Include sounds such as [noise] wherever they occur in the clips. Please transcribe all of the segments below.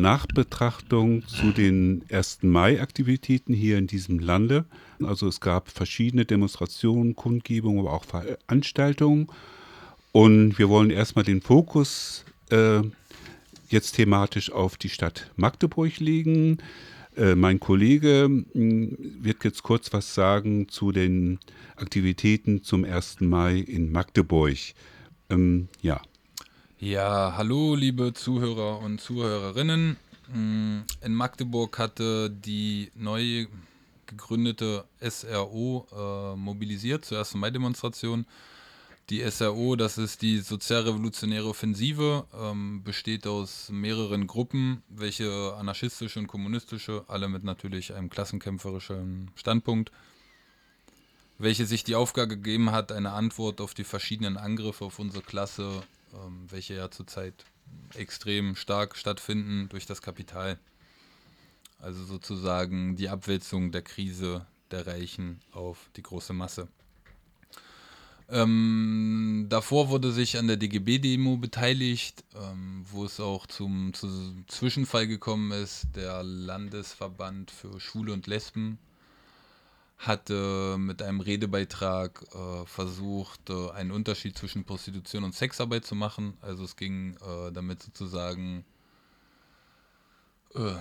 Nachbetrachtung zu den 1. Mai-Aktivitäten hier in diesem Lande. Also es gab verschiedene Demonstrationen, Kundgebungen, aber auch Veranstaltungen. Und wir wollen erstmal den Fokus äh, jetzt thematisch auf die Stadt Magdeburg legen. Äh, mein Kollege hm, wird jetzt kurz was sagen zu den Aktivitäten zum 1. Mai in Magdeburg. Ähm, ja. Ja, hallo liebe Zuhörer und Zuhörerinnen. Hm, in Magdeburg hatte die neu gegründete SRO äh, mobilisiert zur 1. Mai-Demonstration. Die SRO, das ist die Sozialrevolutionäre Offensive, ähm, besteht aus mehreren Gruppen, welche anarchistische und kommunistische, alle mit natürlich einem klassenkämpferischen Standpunkt, welche sich die Aufgabe gegeben hat, eine Antwort auf die verschiedenen Angriffe auf unsere Klasse, ähm, welche ja zurzeit extrem stark stattfinden durch das Kapital. Also sozusagen die Abwälzung der Krise der Reichen auf die große Masse. Ähm, davor wurde sich an der DGB-Demo beteiligt, ähm, wo es auch zum, zum, Zwischenfall gekommen ist. Der Landesverband für Schwule und Lesben hatte mit einem Redebeitrag äh, versucht, äh, einen Unterschied zwischen Prostitution und Sexarbeit zu machen. Also es ging äh, damit sozusagen äh,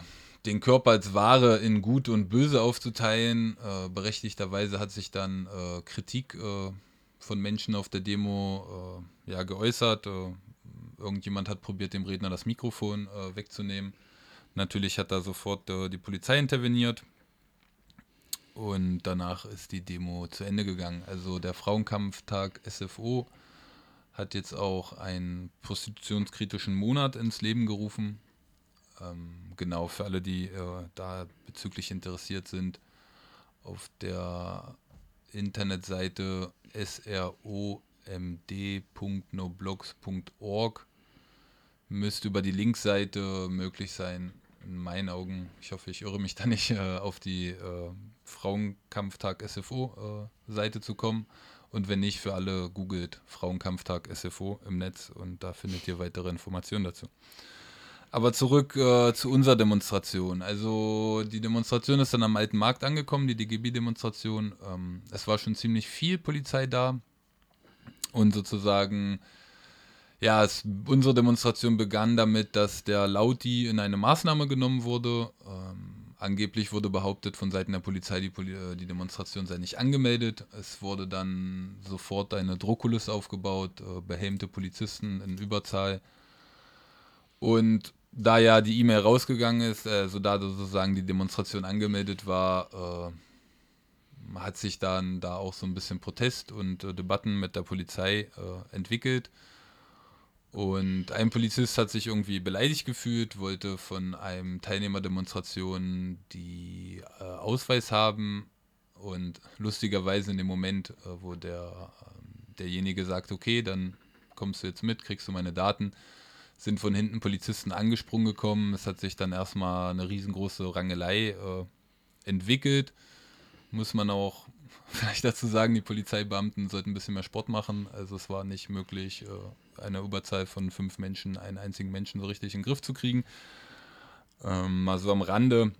den Körper als Ware in Gut und Böse aufzuteilen. Äh, berechtigterweise hat sich dann äh, Kritik von Menschen auf der Demo ja, geäußert. Irgendjemand hat probiert, dem Redner das Mikrofon wegzunehmen. Natürlich hat da sofort die Polizei interveniert. Und danach ist die Demo zu Ende gegangen. Also der Frauenkampftag SFO hat jetzt auch einen prostitutionskritischen Monat ins Leben gerufen. Ähm, genau für alle, die äh, da bezüglich interessiert sind. Auf der Internetseite sromd.noblogs.org müsste über die Linkseite möglich sein, in meinen Augen. Ich hoffe, ich irre mich da nicht, äh, auf die äh, Frauenkampftag SFO äh, zu kommen. Und wenn nicht, für alle googelt Frauenkampftag SFO im Netz und da findet ihr weitere Informationen dazu. Aber zurück äh, zu unserer Demonstration. Also die Demonstration ist dann am Alten Markt angekommen, die DGB-Demonstration. Ähm, es war schon ziemlich viel Polizei da. Und sozusagen, ja, es, unsere Demonstration begann damit, dass der Lauti in eine Maßnahme genommen wurde. Ähm, angeblich wurde behauptet von Seiten der Polizei, die, Poli äh, die Demonstration sei nicht angemeldet. Es wurde dann sofort eine Drohkulisse aufgebaut, äh, behelmte Polizisten in Überzahl. Und da ja die E-Mail rausgegangen ist, äh, so da sozusagen die Demonstration angemeldet war, äh, hat sich dann da auch so ein bisschen Protest und äh, Debatten mit der Polizei äh, entwickelt. Und ein Polizist hat sich irgendwie beleidigt gefühlt, wollte von einem Teilnehmer Demonstration die äh, Ausweis haben. Und lustigerweise in dem Moment, äh, wo der, derjenige sagt, okay, dann kommst du jetzt mit, kriegst du meine Daten, sind von hinten Polizisten angesprungen gekommen. Es hat sich dann erstmal eine riesengroße Rangelei äh, entwickelt. Muss man auch vielleicht dazu sagen, die Polizeibeamten sollten ein bisschen mehr Sport machen. Also es war nicht möglich, äh, eine Überzahl von fünf Menschen, einen einzigen Menschen so richtig in den Griff zu kriegen. Ähm, mal so am Rande.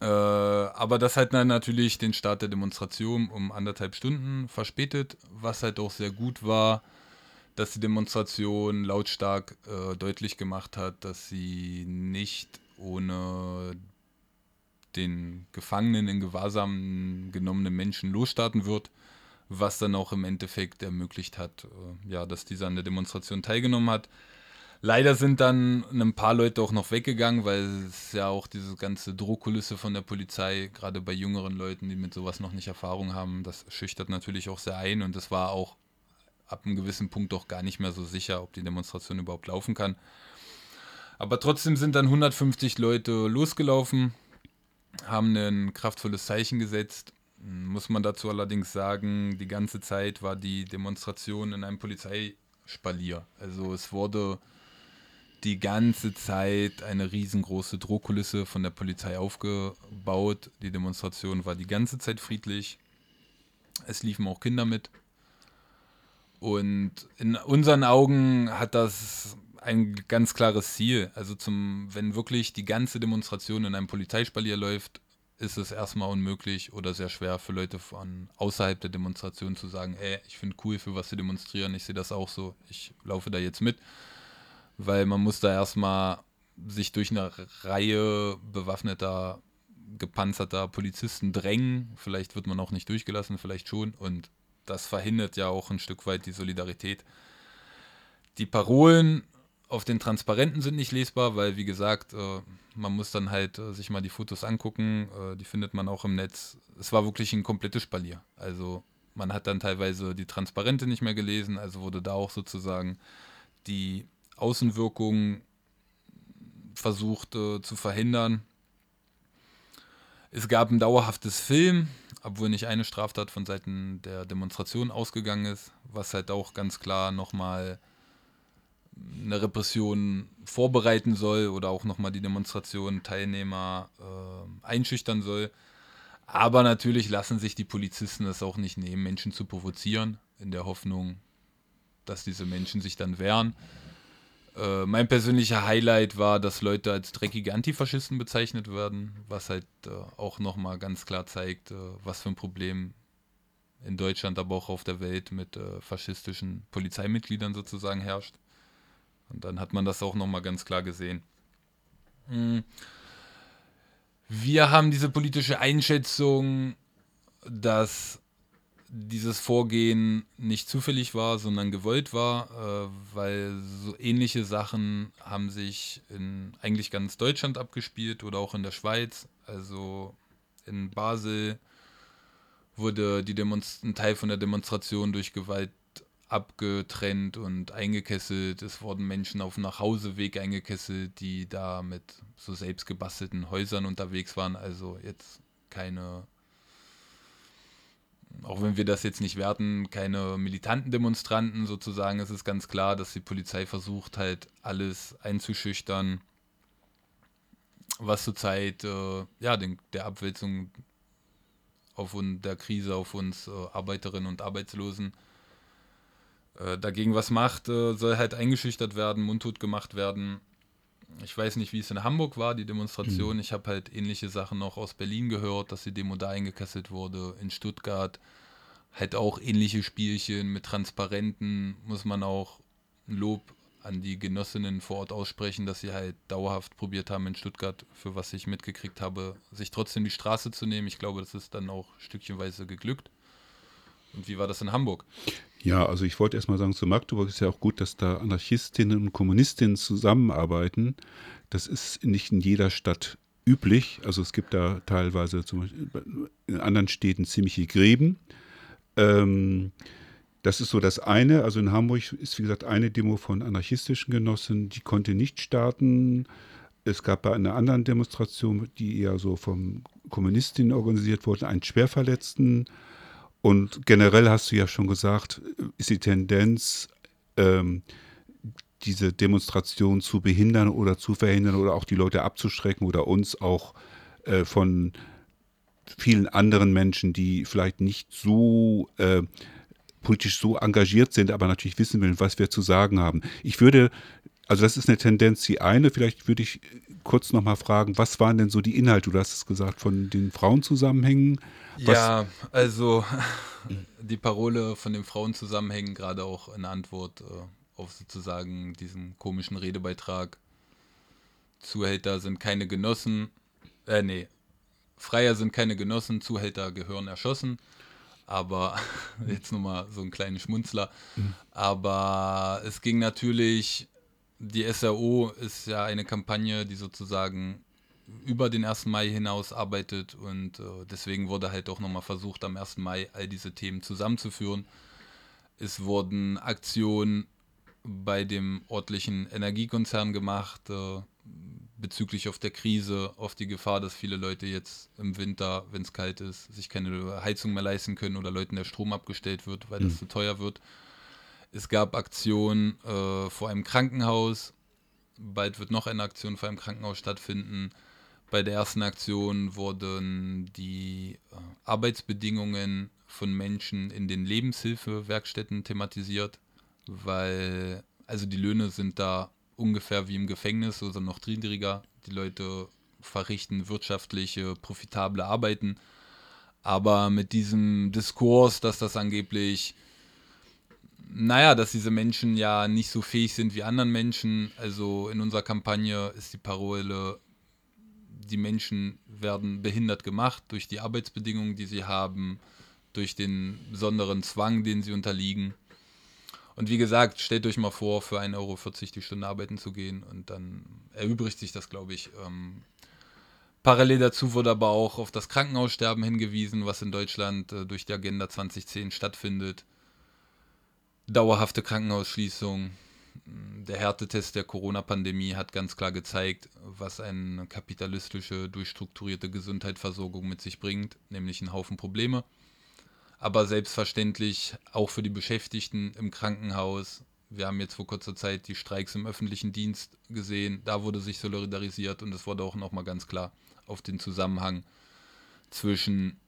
Äh, aber das hat dann natürlich den Start der Demonstration um anderthalb Stunden verspätet, was halt auch sehr gut war dass die Demonstration lautstark äh, deutlich gemacht hat, dass sie nicht ohne den Gefangenen in Gewahrsam genommenen Menschen losstarten wird, was dann auch im Endeffekt ermöglicht hat, äh, ja, dass dieser an der Demonstration teilgenommen hat. Leider sind dann ein paar Leute auch noch weggegangen, weil es ja auch diese ganze Drohkulisse von der Polizei, gerade bei jüngeren Leuten, die mit sowas noch nicht Erfahrung haben, das schüchtert natürlich auch sehr ein und es war auch ab einem gewissen Punkt doch gar nicht mehr so sicher, ob die Demonstration überhaupt laufen kann. Aber trotzdem sind dann 150 Leute losgelaufen, haben ein kraftvolles Zeichen gesetzt. Muss man dazu allerdings sagen, die ganze Zeit war die Demonstration in einem Polizeispalier. Also es wurde die ganze Zeit eine riesengroße Drohkulisse von der Polizei aufgebaut. Die Demonstration war die ganze Zeit friedlich. Es liefen auch Kinder mit. Und in unseren Augen hat das ein ganz klares Ziel. Also zum, wenn wirklich die ganze Demonstration in einem Polizeispalier läuft, ist es erstmal unmöglich oder sehr schwer für Leute von außerhalb der Demonstration zu sagen, ey, ich finde cool, für was sie demonstrieren, ich sehe das auch so, ich laufe da jetzt mit. Weil man muss da erstmal sich durch eine Reihe bewaffneter, gepanzerter Polizisten drängen. Vielleicht wird man auch nicht durchgelassen, vielleicht schon. Und das verhindert ja auch ein Stück weit die Solidarität. Die Parolen auf den Transparenten sind nicht lesbar, weil, wie gesagt, äh, man muss dann halt äh, sich mal die Fotos angucken. Äh, die findet man auch im Netz. Es war wirklich ein komplettes Spalier. Also man hat dann teilweise die Transparente nicht mehr gelesen, also wurde da auch sozusagen die Außenwirkung versucht äh, zu verhindern. Es gab ein dauerhaftes Film, obwohl nicht eine Straftat von Seiten der Demonstration ausgegangen ist, was halt auch ganz klar nochmal eine Repression vorbereiten soll oder auch nochmal die Demonstration Teilnehmer äh, einschüchtern soll. Aber natürlich lassen sich die Polizisten es auch nicht nehmen, Menschen zu provozieren, in der Hoffnung, dass diese Menschen sich dann wehren. Äh, mein persönlicher Highlight war, dass Leute als dreckige Antifaschisten bezeichnet werden, was halt äh, auch nochmal ganz klar zeigt, äh, was für ein Problem in Deutschland, aber auch auf der Welt mit äh, faschistischen Polizeimitgliedern sozusagen herrscht. Und dann hat man das auch nochmal ganz klar gesehen. Hm. Wir haben diese politische Einschätzung, dass dieses Vorgehen nicht zufällig war, sondern gewollt war, äh, weil so ähnliche Sachen haben sich in eigentlich ganz Deutschland abgespielt oder auch in der Schweiz. Also in Basel wurde die ein Teil von der Demonstration durch Gewalt abgetrennt und eingekesselt. Es wurden Menschen auf dem Nachhauseweg eingekesselt, die da mit so selbst gebastelten Häusern unterwegs waren. Also jetzt keine, auch wenn wir das jetzt nicht werten, keine militanten Demonstranten sozusagen. Es ist ganz klar, dass die Polizei versucht halt alles einzuschüchtern, was zurzeit äh, ja, den, der Abwälzung auf und der Krise auf uns äh, Arbeiterinnen und Arbeitslosen äh, dagegen was macht, äh, soll halt eingeschüchtert werden, mundtot gemacht werden. Ich weiß nicht, wie es in Hamburg war, die Demonstration. Mhm. Ich habe halt ähnliche Sachen noch aus Berlin gehört, dass die Demo da eingekesselt wurde. In Stuttgart halt auch ähnliche Spielchen mit Transparenten. Muss man auch ein Lob an die Genossinnen vor Ort aussprechen, dass sie halt dauerhaft probiert haben in Stuttgart, für was ich mitgekriegt habe, sich trotzdem die Straße zu nehmen. Ich glaube, das ist dann auch stückchenweise geglückt. Und wie war das in Hamburg? Ja, also ich wollte erstmal sagen, zu Magdeburg ist ja auch gut, dass da Anarchistinnen und Kommunistinnen zusammenarbeiten. Das ist nicht in jeder Stadt üblich. Also es gibt da teilweise zum Beispiel in anderen Städten ziemliche Gräben. Ähm, das ist so das eine. Also in Hamburg ist, wie gesagt, eine Demo von anarchistischen Genossen, die konnte nicht starten. Es gab bei einer anderen Demonstration, die eher so von Kommunistinnen organisiert wurde, einen Schwerverletzten. Und generell hast du ja schon gesagt, ist die Tendenz, ähm, diese Demonstration zu behindern oder zu verhindern oder auch die Leute abzuschrecken oder uns auch äh, von vielen anderen Menschen, die vielleicht nicht so äh, politisch so engagiert sind, aber natürlich wissen wollen, was wir zu sagen haben. Ich würde, also das ist eine Tendenz, die eine, vielleicht würde ich kurz nochmal fragen, was waren denn so die Inhalte, du hast es gesagt, von den Frauenzusammenhängen? Was ja, also [laughs] die Parole von den Frauenzusammenhängen, gerade auch in Antwort äh, auf sozusagen diesen komischen Redebeitrag. Zuhälter sind keine Genossen, äh, nee, Freier sind keine Genossen, Zuhälter gehören erschossen. Aber [laughs] jetzt nochmal so einen kleinen Schmunzler. Mhm. Aber es ging natürlich, die SRO ist ja eine Kampagne, die sozusagen über den 1. Mai hinaus arbeitet und äh, deswegen wurde halt auch nochmal versucht, am 1. Mai all diese Themen zusammenzuführen. Es wurden Aktionen bei dem örtlichen Energiekonzern gemacht äh, bezüglich auf der Krise, auf die Gefahr, dass viele Leute jetzt im Winter, wenn es kalt ist, sich keine Heizung mehr leisten können oder Leuten der Strom abgestellt wird, weil mhm. das zu teuer wird. Es gab Aktionen äh, vor einem Krankenhaus. Bald wird noch eine Aktion vor einem Krankenhaus stattfinden bei der ersten Aktion wurden die äh, Arbeitsbedingungen von Menschen in den Lebenshilfewerkstätten thematisiert, weil also die Löhne sind da ungefähr wie im Gefängnis oder noch niedriger. Die Leute verrichten wirtschaftliche, profitable Arbeiten. Aber mit diesem Diskurs, dass das angeblich, naja, dass diese Menschen ja nicht so fähig sind wie anderen Menschen. Also in unserer Kampagne ist die Parole, die Menschen werden behindert gemacht durch die Arbeitsbedingungen, die sie haben, durch den besonderen Zwang, den sie unterliegen. Und wie gesagt, stellt euch mal vor, für 1,40 Euro die Stunde arbeiten zu gehen und dann erübrigt sich das, glaube ich. Ähm, parallel dazu wurde aber auch auf das Krankenhaussterben hingewiesen, was in Deutschland äh, durch die Agenda 2010 stattfindet. Dauerhafte Krankenhausschließung. Der Härtetest der Corona-Pandemie hat ganz klar gezeigt, was eine kapitalistische, durchstrukturierte Gesundheitsversorgung mit sich bringt, nämlich einen Haufen Probleme aber selbstverständlich auch für die Beschäftigten im Krankenhaus. Wir haben jetzt vor kurzer Zeit die Streiks im öffentlichen Dienst gesehen. Da wurde sich solidarisiert und es wurde auch nochmal ganz klar auf den Zusammenhang zwischen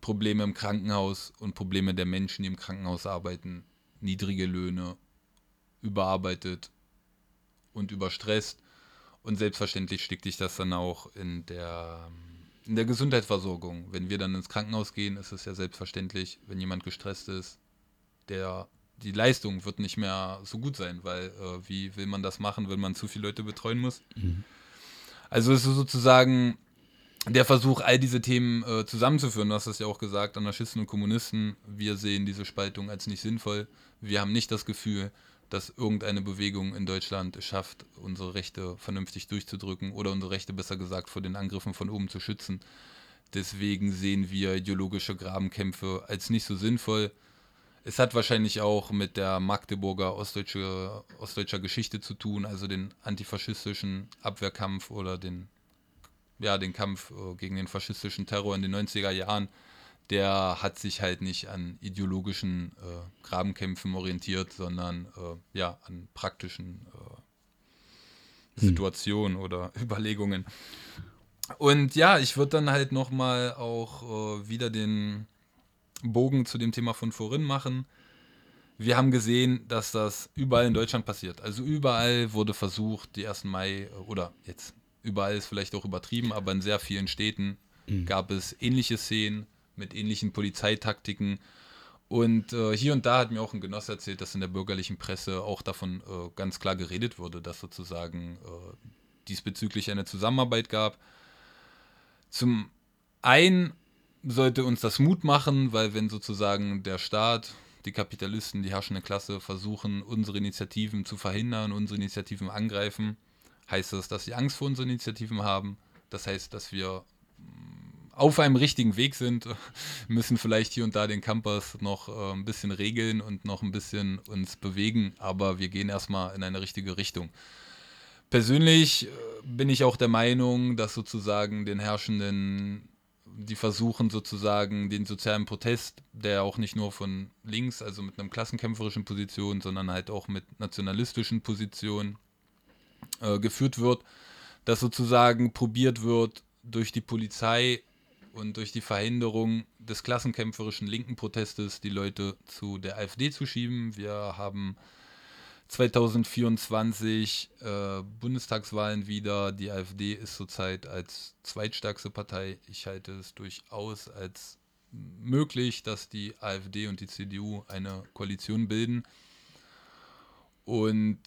Probleme im Krankenhaus und Probleme der Menschen, die im Krankenhaus arbeiten. Niedrige Löhne, überarbeitet und überstresst. Und selbstverständlich steckt sich das dann auch in der in der Gesundheitsversorgung. Wenn wir dann ins Krankenhaus gehen, ist es ja selbstverständlich, wenn jemand gestresst ist, der die Leistung wird nicht mehr so gut sein, weil äh, wie will man das machen, wenn man zu viele Leute betreuen muss? Mhm. Also ist es sozusagen der Versuch, all diese Themen äh, zusammenzuführen. Du hast es ja auch gesagt, Anarchisten und Kommunisten, wir sehen diese Spaltung als nicht sinnvoll. Wir haben nicht das Gefühl, dass irgendeine Bewegung in Deutschland es schafft, unsere Rechte vernünftig durchzudrücken oder unsere Rechte besser gesagt vor den Angriffen von oben zu schützen. Deswegen sehen wir ideologische Grabenkämpfe als nicht so sinnvoll. Es hat wahrscheinlich auch mit der Magdeburger ostdeutsche, ostdeutscher Geschichte zu tun, also den antifaschistischen Abwehrkampf oder den, ja, den Kampf äh, gegen den faschistischen Terror in den 90er Jahren der hat sich halt nicht an ideologischen äh, Grabenkämpfen orientiert, sondern äh, ja an praktischen äh, hm. Situationen hm. oder [laughs] Überlegungen. Und ja, ich würde dann halt nochmal auch äh, wieder den Bogen zu dem Thema von vorhin machen. Wir haben gesehen, dass das überall in Deutschland passiert. Also überall wurde versucht, die 1. Mai, äh, oder jetzt überall ist vielleicht auch übertrieben, aber in sehr vielen Städten mhm. gab es ähnliche Szenen mit ähnlichen Polizeitaktiken. Und äh, hier und da hat mir auch ein Genoss erzählt, dass in der bürgerlichen Presse auch davon äh, ganz klar geredet wurde, dass sozusagen äh, diesbezüglich eine Zusammenarbeit gab. Zum einen sollte uns das Mut machen, weil wenn sozusagen der Staat, die Kapitalisten, die herrschende Klasse versuchen, unsere Initiativen zu verhindern, unsere Initiativen angreifen, heißt das, dass sie Angst vor unseren Initiativen haben. Das heißt, dass wir auf einem richtigen Weg sind, [laughs] müssen vielleicht hier und da den Campus noch äh, ein bisschen regeln und noch ein bisschen uns bewegen, aber wir gehen erstmal in eine richtige Richtung. Persönlich äh, bin ich auch der Meinung, dass sozusagen den Herrschenden, die versuchen sozusagen den sozialen Protest, der auch nicht nur von links, also mit einer klassenkämpferischen Position, sondern halt auch mit nationalistischen Positionen äh, geführt wird, dass sozusagen probiert wird, durch die Polizei und durch die Verhinderung des klassenkämpferischen linken Protestes die Leute zu der AfD zu schieben. Wir haben 2024 äh, Bundestagswahlen wieder. Die AfD ist zurzeit als zweitstärkste Partei. Ich halte es durchaus als möglich, dass die AfD und die CDU eine Koalition bilden. Und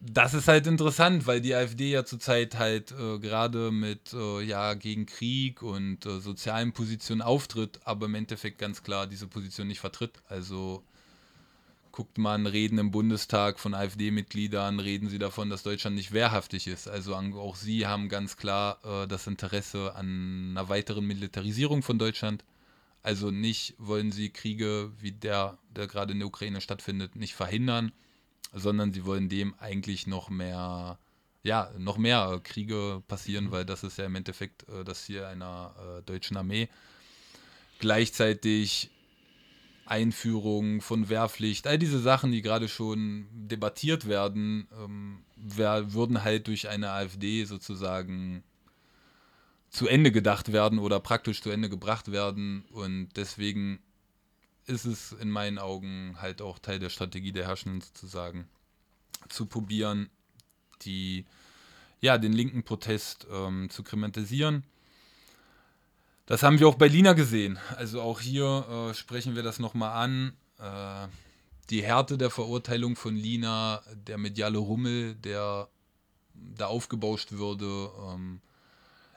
das ist halt interessant, weil die AfD ja zurzeit halt äh, gerade mit äh, ja gegen Krieg und äh, sozialen Positionen auftritt, aber im Endeffekt ganz klar diese Position nicht vertritt. Also guckt man Reden im Bundestag von AfD-Mitgliedern, reden sie davon, dass Deutschland nicht wehrhaftig ist. Also auch sie haben ganz klar äh, das Interesse an einer weiteren Militarisierung von Deutschland. Also nicht wollen sie Kriege wie der, der gerade in der Ukraine stattfindet, nicht verhindern sondern sie wollen dem eigentlich noch mehr, ja, noch mehr Kriege passieren, weil das ist ja im Endeffekt äh, das Ziel einer äh, deutschen Armee. Gleichzeitig Einführung von Wehrpflicht, all diese Sachen, die gerade schon debattiert werden, ähm, wär, würden halt durch eine AfD sozusagen zu Ende gedacht werden oder praktisch zu Ende gebracht werden. Und deswegen ist es in meinen Augen halt auch Teil der Strategie der Herrschenden sozusagen, zu probieren, die, ja, den linken Protest ähm, zu kriminalisieren. Das haben wir auch bei Lina gesehen. Also auch hier äh, sprechen wir das nochmal an. Äh, die Härte der Verurteilung von Lina, der mediale Rummel, der da aufgebauscht würde. Ähm,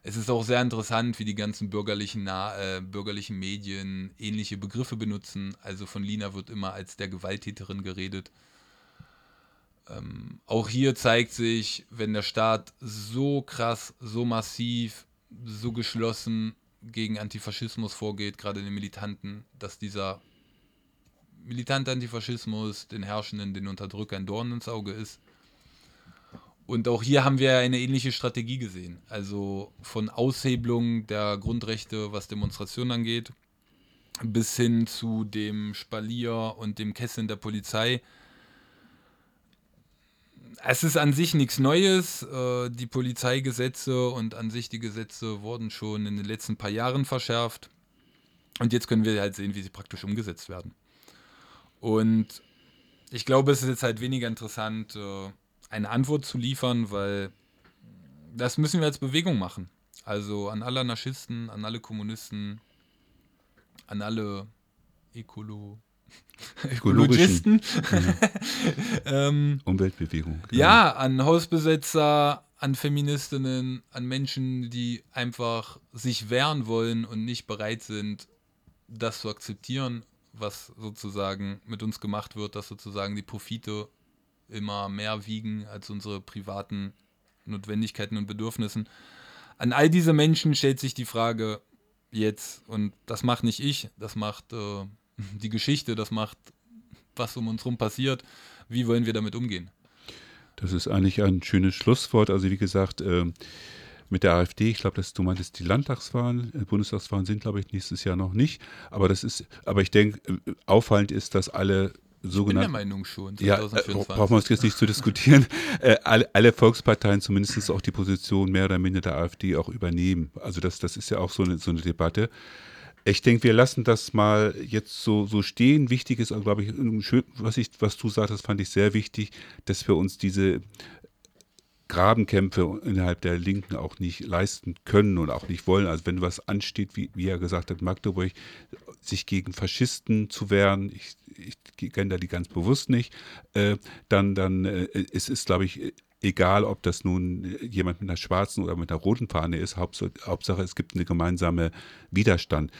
es ist auch sehr interessant, wie die ganzen bürgerlichen, äh, bürgerlichen Medien ähnliche Begriffe benutzen. Also von Lina wird immer als der Gewalttäterin geredet. Ähm, auch hier zeigt sich, wenn der Staat so krass, so massiv, so geschlossen gegen Antifaschismus vorgeht, gerade den Militanten, dass dieser militante Antifaschismus den Herrschenden, den Unterdrückern Dorn ins Auge ist. Und auch hier haben wir eine ähnliche Strategie gesehen. Also von Aushebelung der Grundrechte, was Demonstrationen angeht, bis hin zu dem Spalier und dem Kesseln der Polizei. Es ist an sich nichts Neues. Äh, die Polizeigesetze und an sich die Gesetze wurden schon in den letzten paar Jahren verschärft. Und jetzt können wir halt sehen, wie sie praktisch umgesetzt werden. Und ich glaube, es ist jetzt halt weniger interessant, äh, eine Antwort zu liefern, weil das müssen wir als Bewegung machen. Also an alle Anarchisten, an alle Kommunisten, an alle Ökolo [laughs] Ökologisten. [laughs] Ähm, Umweltbewegung. Genau. Ja, an Hausbesetzer, an Feministinnen, an Menschen, die einfach sich wehren wollen und nicht bereit sind, das zu akzeptieren, was sozusagen mit uns gemacht wird, dass sozusagen die Profite immer mehr wiegen als unsere privaten Notwendigkeiten und Bedürfnissen. An all diese Menschen stellt sich die Frage jetzt, und das macht nicht ich, das macht äh, [laughs] die Geschichte, das macht, was um uns herum passiert, wie wollen wir damit umgehen? Das ist eigentlich ein schönes Schlusswort. Also wie gesagt, äh, mit der AfD, ich glaube, dass du meintest, die Landtagswahlen, äh, Bundestagswahlen sind, glaube ich, nächstes Jahr noch nicht. Aber das ist, aber ich denke, äh, auffallend ist, dass alle sogenannten. Ich bin der Meinung schon. 2024. Ja, brauchen wir uns jetzt nicht zu diskutieren. [laughs] äh, alle, alle, Volksparteien, zumindest auch die Position mehr oder minder der AfD, auch übernehmen. Also das, das ist ja auch so eine, so eine Debatte. Ich denke, wir lassen das mal jetzt so, so stehen. Wichtig ist, glaube ich, was, ich, was du sagtest, fand ich sehr wichtig, dass wir uns diese Grabenkämpfe innerhalb der Linken auch nicht leisten können und auch nicht wollen. Also wenn was ansteht, wie, wie er gesagt hat, Magdeburg, sich gegen Faschisten zu wehren, ich, ich kenne da die ganz bewusst nicht, äh, dann, dann äh, es ist, glaube ich, egal, ob das nun jemand mit einer schwarzen oder mit einer roten Fahne ist, Hauptsache, es gibt eine gemeinsame Widerstand.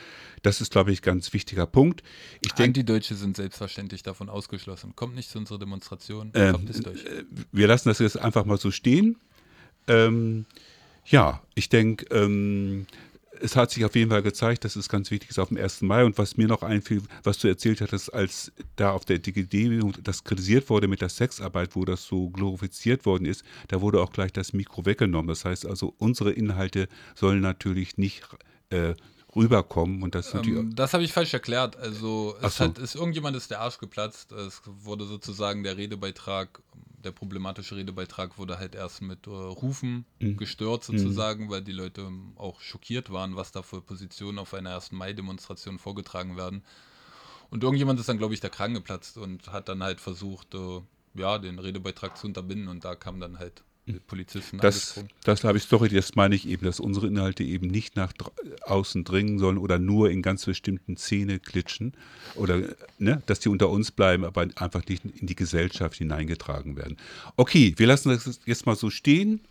Das ist, glaube ich, ein ganz wichtiger Punkt. Ich denk, Antideutsche sind selbstverständlich davon ausgeschlossen. Kommt nicht zu unserer Demonstration, ähm, euch. Äh, wir lassen das jetzt einfach mal so stehen. Ähm, ja, ich denke, ähm, es hat sich auf jeden Fall gezeigt, dass es ganz wichtig ist auf dem 1. Mai. Und was mir noch einfiel, was du erzählt hattest, als da auf der DGD das kritisiert wurde mit der Sexarbeit, wo das so glorifiziert worden ist, da wurde auch gleich das Mikro weggenommen. Das heißt also, unsere Inhalte sollen natürlich nicht äh, rüberkommen und das ähm, Das habe ich falsch erklärt. Also es so. hat, ist irgendjemand ist der Arsch geplatzt. Es wurde sozusagen der Redebeitrag, der problematische Redebeitrag wurde halt erst mit äh, Rufen mhm. gestört mhm. sozusagen, mhm. weil die Leute auch schockiert waren, was da für Positionen auf einer 1. Mai-Demonstration vorgetragen werden. Und irgendjemand ist dann, glaube ich, der Kragen geplatzt und hat dann halt versucht, äh, ja, den Redebeitrag zu unterbinden und da kam dann halt Polizisten das, das habe ich Story, das meine ich eben, dass unsere Inhalte eben nicht nach außen dringen sollen oder nur in ganz bestimmten Szene klitschen oder ne, dass die unter uns bleiben, aber einfach nicht in die Gesellschaft hineingetragen werden. Okay, wir lassen das jetzt mal so stehen